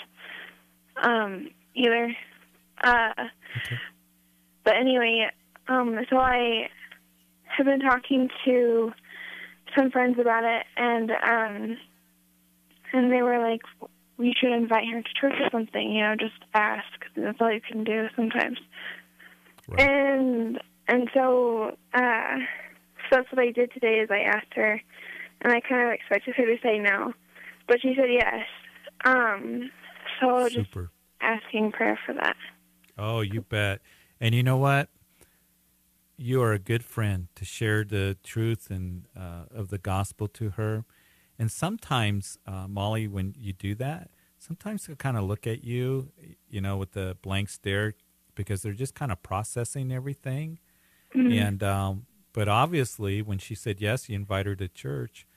um, either. Uh, But anyway, um, so I have been talking to some friends about it, and um, and they were like, "We should invite her to church or something. You know, just ask. That's all you can do sometimes." Right. And and so uh, so that's what I did today. Is I asked her, and I kind of expected her to say no, but she said yes. Um, so just Super. asking prayer for that. Oh, you bet. And you know what? You are a good friend to share the truth and uh, of the gospel to her. And sometimes, uh, Molly, when you do that, sometimes they'll kind of look at you, you know, with the blank stare, because they're just kind of processing everything. Mhm. And um, but obviously, when she said yes, you invite her to church.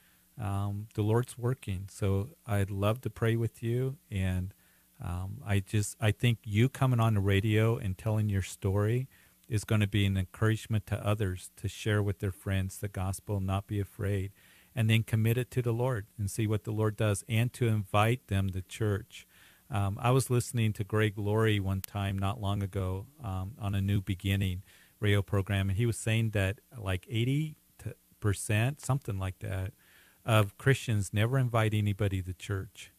Um, the Lord's working, so I'd love to pray with you. And um, I just I think you coming on the radio and telling your story is going to be an encouragement to others to share with their friends the gospel, not be afraid, and then commit it to the Lord and see what the Lord does, and to invite them to church. Um, I was listening to Greg Laurie one time not long ago um, on a New Beginning radio program, and he was saying that like 80 percent, something like that, of Christians never invite anybody to church.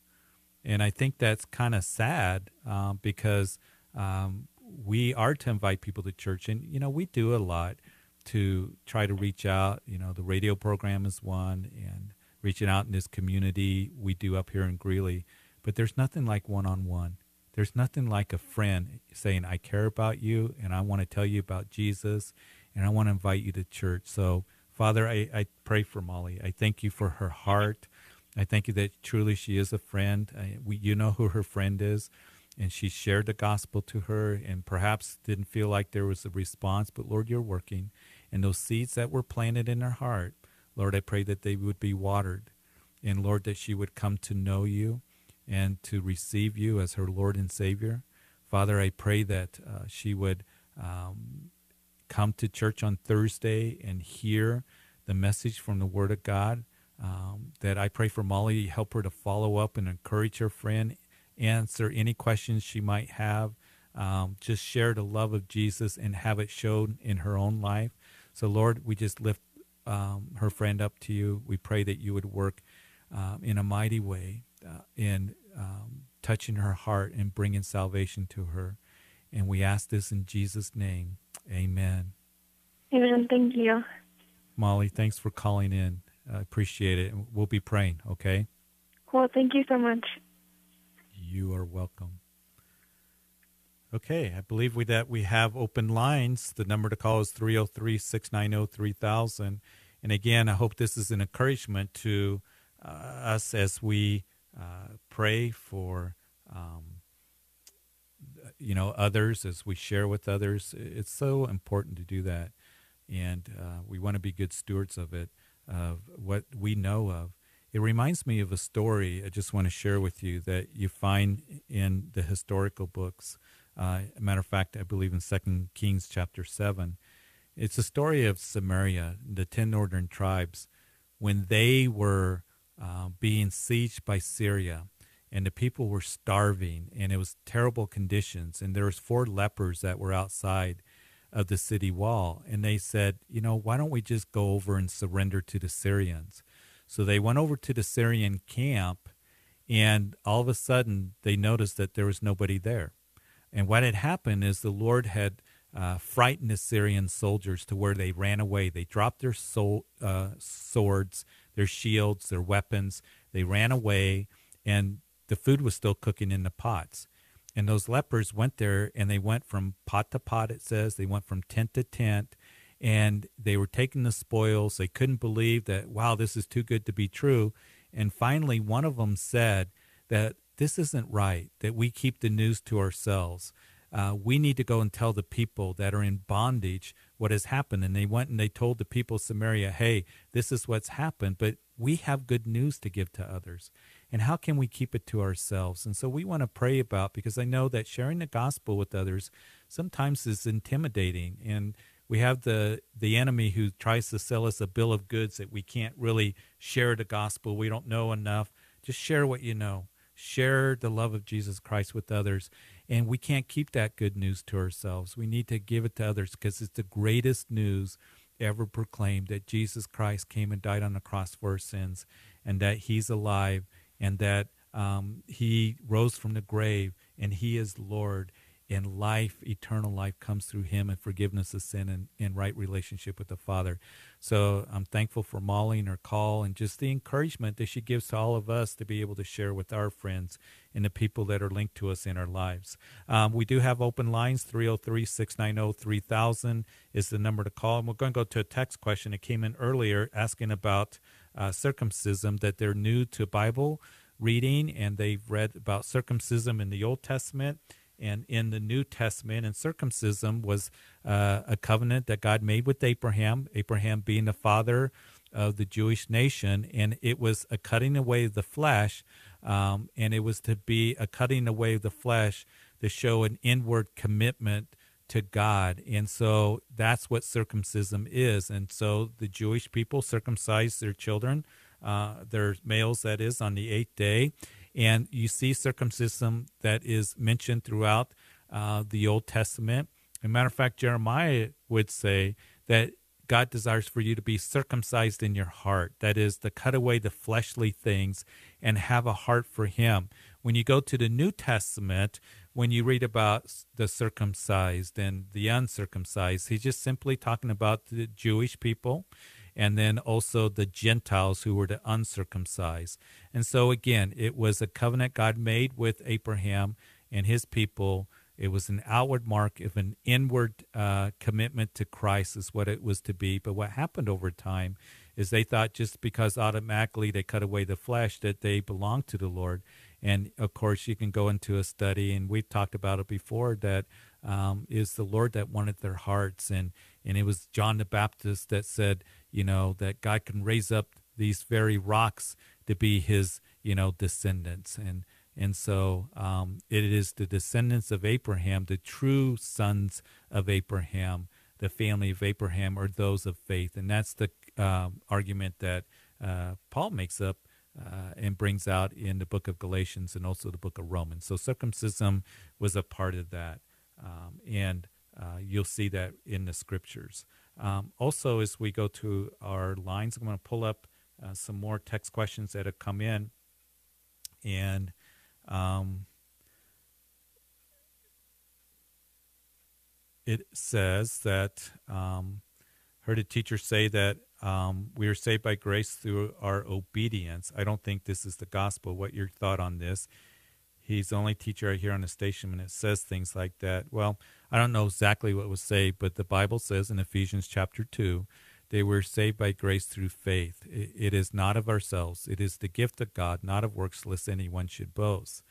And I think that's kind of sad um, because um, we are to invite people to church. And, you know, we do a lot to try to reach out. You know, the radio program is one, and reaching out in this community we do up here in Greeley. But there's nothing like one on one. There's nothing like a friend saying, I care about you and I want to tell you about Jesus and I want to invite you to church. So, Father, I, I pray for Molly. I thank you for her heart. I thank you that truly she is a friend. I, we, you know who her friend is, and she shared the gospel to her, and perhaps didn't feel like there was a response. But Lord, you're working, and those seeds that were planted in her heart, Lord, I pray that they would be watered, and Lord, that she would come to know you and to receive you as her Lord and Savior. Father, I pray that uh, she would um, come to church on Thursday and hear the message from the Word of God. Um, that I pray for Molly, help her to follow up and encourage her friend, answer any questions she might have, um, just share the love of Jesus and have it shown in her own life. So, Lord, we just lift um, her friend up to you. We pray that you would work um, in a mighty way uh, in um, touching her heart and bringing salvation to her. And we ask this in Jesus' name. Amen. Amen. Thank you. Molly, thanks for calling in. I appreciate it. We'll be praying, okay? Well, thank you so much. You are welcome. Okay, I believe we that we have open lines. The number to call is 303-690-3000. And again, I hope this is an encouragement to uh, us as we uh, pray for um, you know others as we share with others. It's so important to do that, and uh, we want to be good stewards of it, of what we know of. It reminds me of a story I just want to share with you that you find in the historical books. Uh, matter of fact, I believe in Second Kings chapter seven. It's a story of Samaria, the ten northern tribes, when they were uh, being sieged by Syria, and the people were starving, and it was terrible conditions. And there was four lepers that were outside of the city wall, and they said, you know, why don't we just go over and surrender to the Syrians? So they went over to the Syrian camp, and all of a sudden they noticed that there was nobody there. And what had happened is the Lord had uh, frightened the Syrian soldiers to where they ran away. They dropped their soul, uh, swords, their shields, their weapons. They ran away, and the food was still cooking in the pots. And those lepers went there, and they went from pot to pot, it says. They went from tent to tent, and they were taking the spoils. They couldn't believe that, wow, this is too good to be true. And finally, one of them said that this isn't right, that we keep the news to ourselves. Uh, we need to go and tell the people that are in bondage what has happened. And they went and they told the people of Samaria, hey, this is what's happened, but we have good news to give to others. And how can we keep it to ourselves? And so we want to pray about because I know that sharing the gospel with others sometimes is intimidating. And we have the, the enemy who tries to sell us a bill of goods that we can't really share the gospel. We don't know enough. Just share what you know. Share the love of Jesus Christ with others. And we can't keep that good news to ourselves. We need to give it to others because it's the greatest news ever proclaimed that Jesus Christ came and died on the cross for our sins and that he's alive and that um, he rose from the grave and he is Lord and life, eternal life comes through him and forgiveness of sin and, and right relationship with the Father. So I'm thankful for Molly and her call and just the encouragement that she gives to all of us to be able to share with our friends and the people that are linked to us in our lives. Um, we do have open lines 303 690 3000 is the number to call. And we're going to go to a text question that came in earlier asking about uh, circumcision, that they're new to Bible reading and they've read about circumcision in the Old Testament And in the New Testament, and circumcision was uh, a covenant that God made with Abraham, Abraham being the father of the Jewish nation, and it was a cutting away of the flesh, um, and it was to be a cutting away of the flesh to show an inward commitment to God. And so that's what circumcision is. And so the Jewish people circumcise their children, uh, their males, that is, on the eighth day. And you see circumcision that is mentioned throughout uh, the Old Testament. As a matter of fact, Jeremiah would say that God desires for you to be circumcised in your heart. That is, to cut away the fleshly things and have a heart for Him. When you go to the New Testament, when you read about the circumcised and the uncircumcised, he's just simply talking about the Jewish people and then also the Gentiles who were to uncircumcise. And so, again, it was a covenant God made with Abraham and his people. It was an outward mark of an inward uh, commitment to Christ, is what it was to be. But what happened over time is they thought just because automatically they cut away the flesh that they belonged to the Lord. And of course, you can go into a study, and we've talked about it before, that um, is the Lord that wanted their hearts. And, and it was John the Baptist that said, you know, that God can raise up these very rocks to be his, you know, descendants. And, and so um, it is the descendants of Abraham, the true sons of Abraham, the family of Abraham, are those of faith. And that's the um, argument that uh, Paul makes up uh, and brings out in the book of Galatians and also the book of Romans. So circumcision was a part of that. Um, and uh, you'll see that in the scriptures. Um, also, as we go to our lines, I'm going to pull up uh, some more text questions that have come in. And um, it says that um, heard a teacher say that um, we are saved by grace through our obedience. I don't think this is the gospel. What your thought on this? He's the only teacher I hear on the station when it says things like that. Well, I don't know exactly what was saved, but the Bible says in Ephesians chapter 2, they were saved by grace through faith. it is not of ourselves. It is the gift of God, not of works, lest anyone should boast.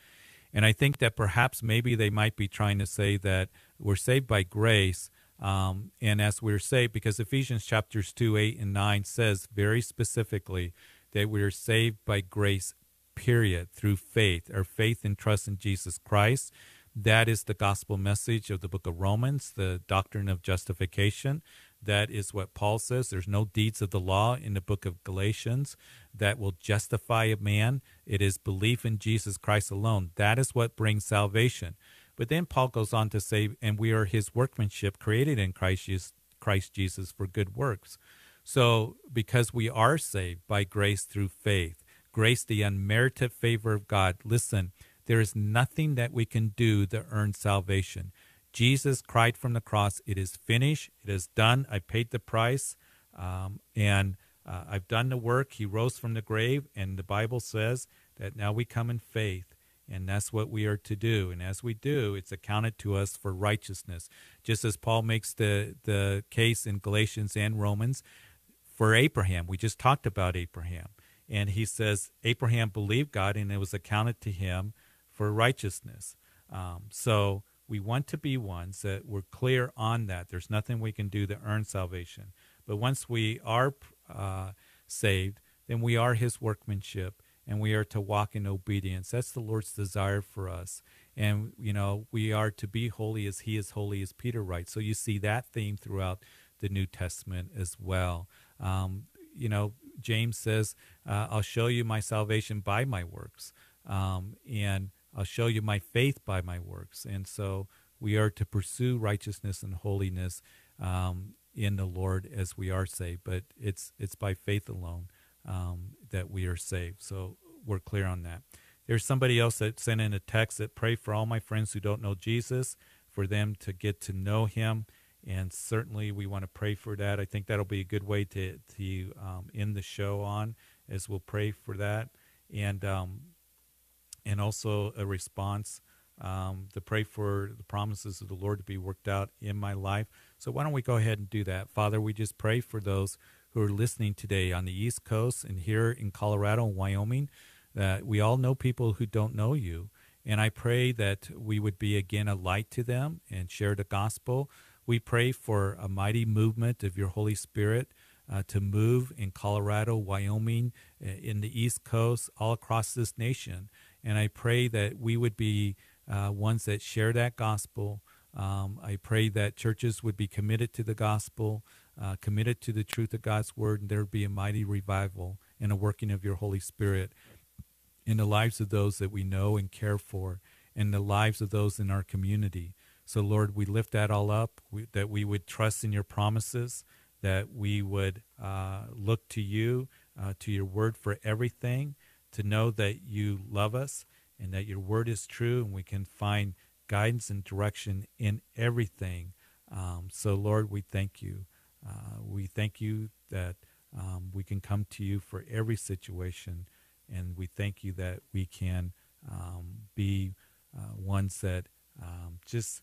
And I think that perhaps maybe they might be trying to say that we're saved by grace, um, and as we're saved, because Ephesians chapters 2, 8, and 9 says very specifically that we are saved by grace, period, through faith, or faith and trust in Jesus Christ. That is the gospel message of the book of Romans, the doctrine of justification. That is what Paul says. There's no deeds of the law in the book of Galatians that will justify a man. It is belief in Jesus Christ alone. That is what brings salvation. But then Paul goes on to say, and we are his workmanship created in Christ Jesus, Christ Jesus for good works. So, because we are saved by grace through faith, grace, the unmerited favor of God, listen, there is nothing that we can do to earn salvation. Jesus cried from the cross, It is finished, it is done, I paid the price, um, and uh, I've done the work. He rose from the grave, and the Bible says that now we come in faith and that's what we are to do. And as we do, it's accounted to us for righteousness. Just as Paul makes the, the case in Galatians and Romans for Abraham. We just talked about Abraham. And he says, Abraham believed God and it was accounted to him for righteousness. Um, so we want to be ones that we're clear on that. There's nothing we can do to earn salvation. But once we are uh, saved, then we are his workmanship and we are to walk in obedience. That's the Lord's desire for us. And, you know, we are to be holy as he is holy, as Peter writes. So you see that theme throughout the New Testament as well. Um, you know, James says, uh, I'll show you my salvation by my works. Um, and I'll show you my faith by my works. And so we are to pursue righteousness and holiness um, in the Lord as we are saved. But it's, it's by faith alone um, that we are saved. So we're clear on that. There's somebody else that sent in a text that pray for all my friends who don't know Jesus, for them to get to know Him, and certainly we want to pray for that. I think that'll be a good way to to um, end the show on, as we'll pray for that, and um, and also a response um, to pray for the promises of the Lord to be worked out in my life. So why don't we go ahead and do that, Father? We just pray for those who are listening today on the East Coast and here in Colorado and Wyoming. That we all know people who don't know you. And I pray that we would be again a light to them and share the gospel. We pray for a mighty movement of your Holy Spirit uh, to move in Colorado, Wyoming, uh, in the East Coast, all across this nation. And I pray that we would be uh, ones that share that gospel. Um, I pray that churches would be committed to the gospel, uh, committed to the truth of God's word, and there would be a mighty revival and a working of your Holy Spirit in the lives of those that we know and care for, and the lives of those in our community. So, Lord, we lift that all up, we, that we would trust in your promises, that we would uh, look to you, uh, to your word for everything, to know that you love us and that your word is true, and we can find guidance and direction in everything. Um, so, Lord, we thank you. Uh, we thank you that um, we can come to you for every situation, and we thank you that we can um, be uh, ones that um, just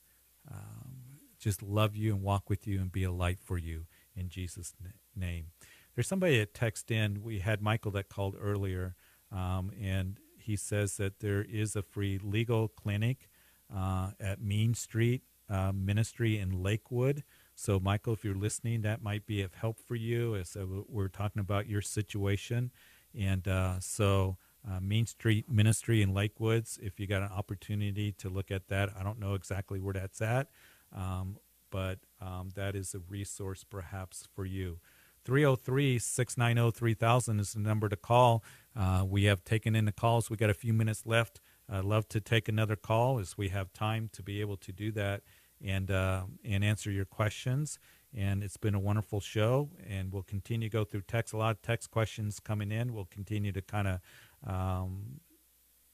um, just love you and walk with you and be a light for you in Jesus' name. There's somebody that texted in. We had Michael that called earlier, um, and he says that there is a free legal clinic uh, at Main Street uh, Ministry in Lakewood. So, Michael, if you're listening, that might be of help for you as uh, we're talking about your situation. And uh, so, uh, Main Street Ministry in Lakewoods, if you got an opportunity to look at that, I don't know exactly where that's at, um, but um, that is a resource perhaps for you. 303 690 3000 is the number to call. Uh, we have taken in the calls. We got a few minutes left. I'd love to take another call as we have time to be able to do that and uh, and answer your questions. And it's been a wonderful show, and we'll continue to go through text. A lot of text questions coming in. We'll continue to kind of um,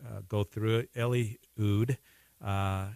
uh, go through it. Ellie Ood uh,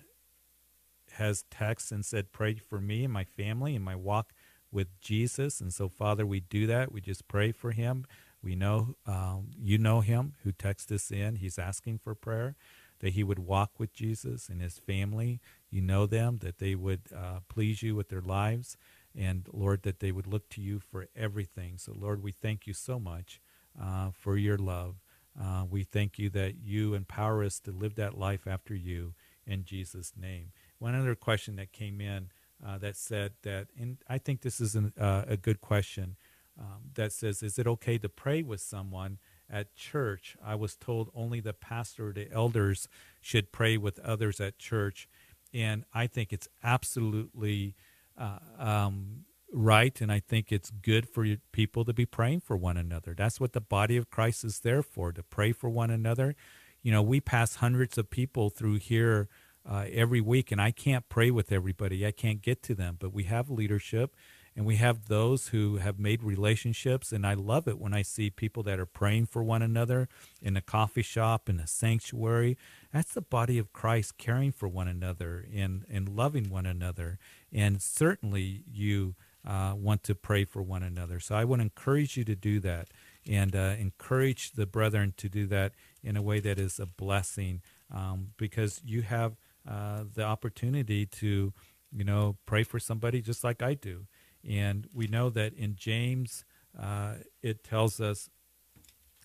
has text and said, "Pray for me and my family and my walk with Jesus." And so, Father, we do that. We just pray for him. We know um, you know him who texted us in. He's asking for prayer that he would walk with Jesus and his family. You know them, that they would uh, please you with their lives, and Lord, that they would look to you for everything. So, Lord, we thank you so much uh, for your love. Uh, we thank you that you empower us to live that life after you in Jesus' name. One other question that came in uh, that said that, and I think this is an, uh, a good question um, that says, Is it okay to pray with someone at church? I was told only the pastor or the elders should pray with others at church. And I think it's absolutely uh, um, right. And I think it's good for people to be praying for one another. That's what the body of Christ is there for, to pray for one another. You know, we pass hundreds of people through here uh, every week, and I can't pray with everybody. I can't get to them, but we have leadership and we have those who have made relationships and i love it when i see people that are praying for one another in a coffee shop in a sanctuary that's the body of christ caring for one another and, and loving one another and certainly you uh, want to pray for one another so i would encourage you to do that and uh, encourage the brethren to do that in a way that is a blessing um, because you have uh, the opportunity to you know pray for somebody just like i do and we know that in James, uh, it tells us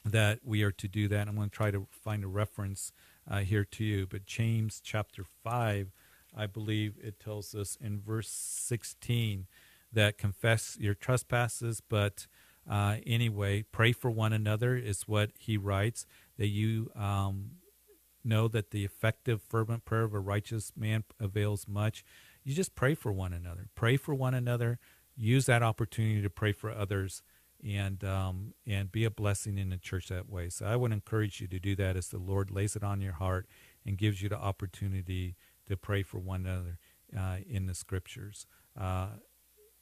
that we are to do that. I'm going to try to find a reference uh, here to you. But James chapter 5, I believe it tells us in verse 16 that confess your trespasses, but uh, anyway, pray for one another is what he writes, that you um, know that the effective, fervent prayer of a righteous man avails much. You just pray for one another. Pray for one another use that opportunity to pray for others and um, and be a blessing in the church that way. So I would encourage you to do that as the Lord lays it on your heart and gives you the opportunity to pray for one another uh, in the scriptures. Uh,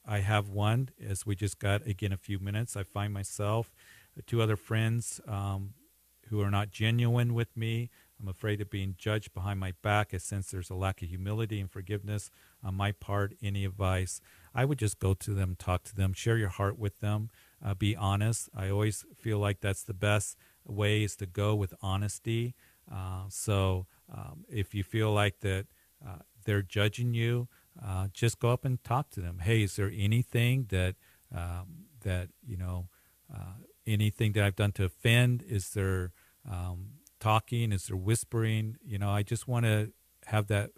I have one as we just got again a few minutes. I find myself uh, two other friends um, who are not genuine with me. I'm afraid of being judged behind my back. I sense there's a lack of humility and forgiveness on my part. Any advice? I would just go to them, talk to them, share your heart with them, uh, be honest. I always feel like that's the best way is to go with honesty. Uh, so um, if you feel like that uh, they're judging you, uh, just go up and talk to them. Hey, is there anything that um, that you know, uh, anything that I've done to offend? Is there um, talking, Is they're whispering. You know, I just want to have that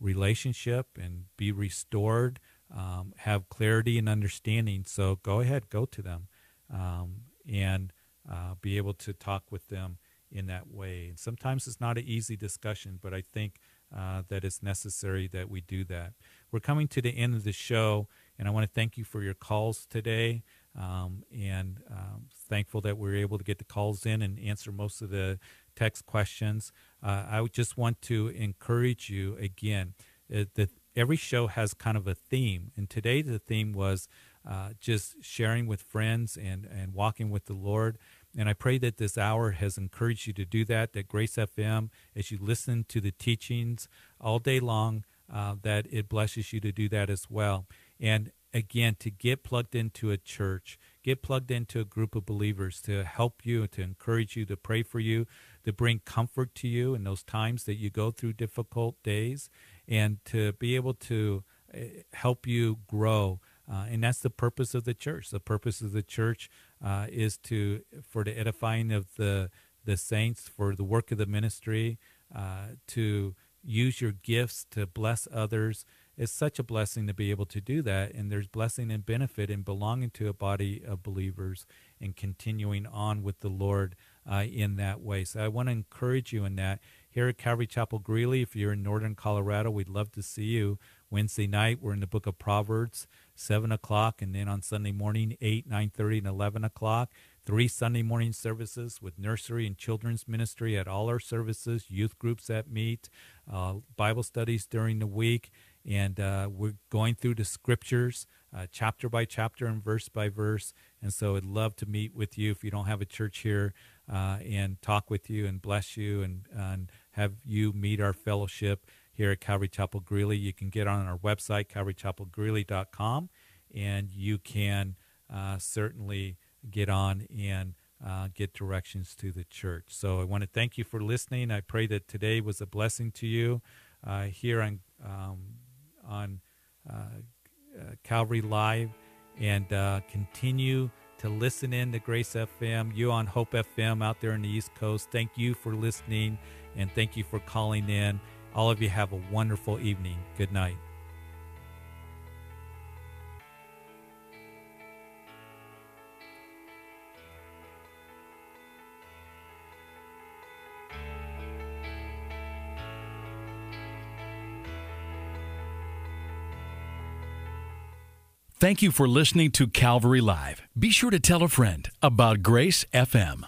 relationship and be restored, um, have clarity and understanding. So go ahead, go to them, um, and uh, be able to talk with them in that way. And sometimes it's not an easy discussion, but I think uh, that it's necessary that we do that. We're coming to the end of the show, and I want to thank you for your calls today. Um, and um, thankful that we are able to get the calls in and answer most of the text questions. Uh, I just want to encourage you again uh, that every show has kind of a theme, and today the theme was uh, just sharing with friends and, and walking with the Lord. And I pray that this hour has encouraged you to do that, that Grace FM, as you listen to the teachings all day long, uh, that it blesses you to do that as well. And again, to get plugged into a church, get plugged into a group of believers to help you, to encourage you, to pray for you, to bring comfort to you in those times that you go through difficult days, and to be able to eh, help you grow. Uh, and that's the purpose of the church. The purpose of the church uh, is to for the edifying of the the saints, for the work of the ministry, uh, to use your gifts to bless others. It's such a blessing to be able to do that, and there's blessing and benefit in belonging to a body of believers and continuing on with the Lord uh, in that way. So I want to encourage you in that. Here at Calvary Chapel Greeley, if you're in northern Colorado, we'd love to see you. Wednesday night, we're in the book of Proverbs, 7 o'clock, and then on Sunday morning, 8, 9.30, and 11 o'clock. Three Sunday morning services with nursery and children's ministry at all our services, youth groups that meet, uh, Bible studies during the week, and uh, we're going through the scriptures uh, chapter by chapter and verse by verse. And so I'd love to meet with you if you don't have a church here uh, and talk with you and bless you and, and have you meet our fellowship here at Calvary Chapel Greeley. You can get on our website, calvarychapelgreeley.com, and you can uh, certainly get on and uh, get directions to the church. So I want to thank you for listening. I pray that today was a blessing to you uh, here on um, on uh, Calvary Live, and uh, continue to listen in to Grace FM. You on Hope FM out there in the East Coast. Thank you for listening, and thank you for calling in. All of you have a wonderful evening. Good night. Thank you for listening to Calvary Live. Be sure to tell a friend about Grace FM.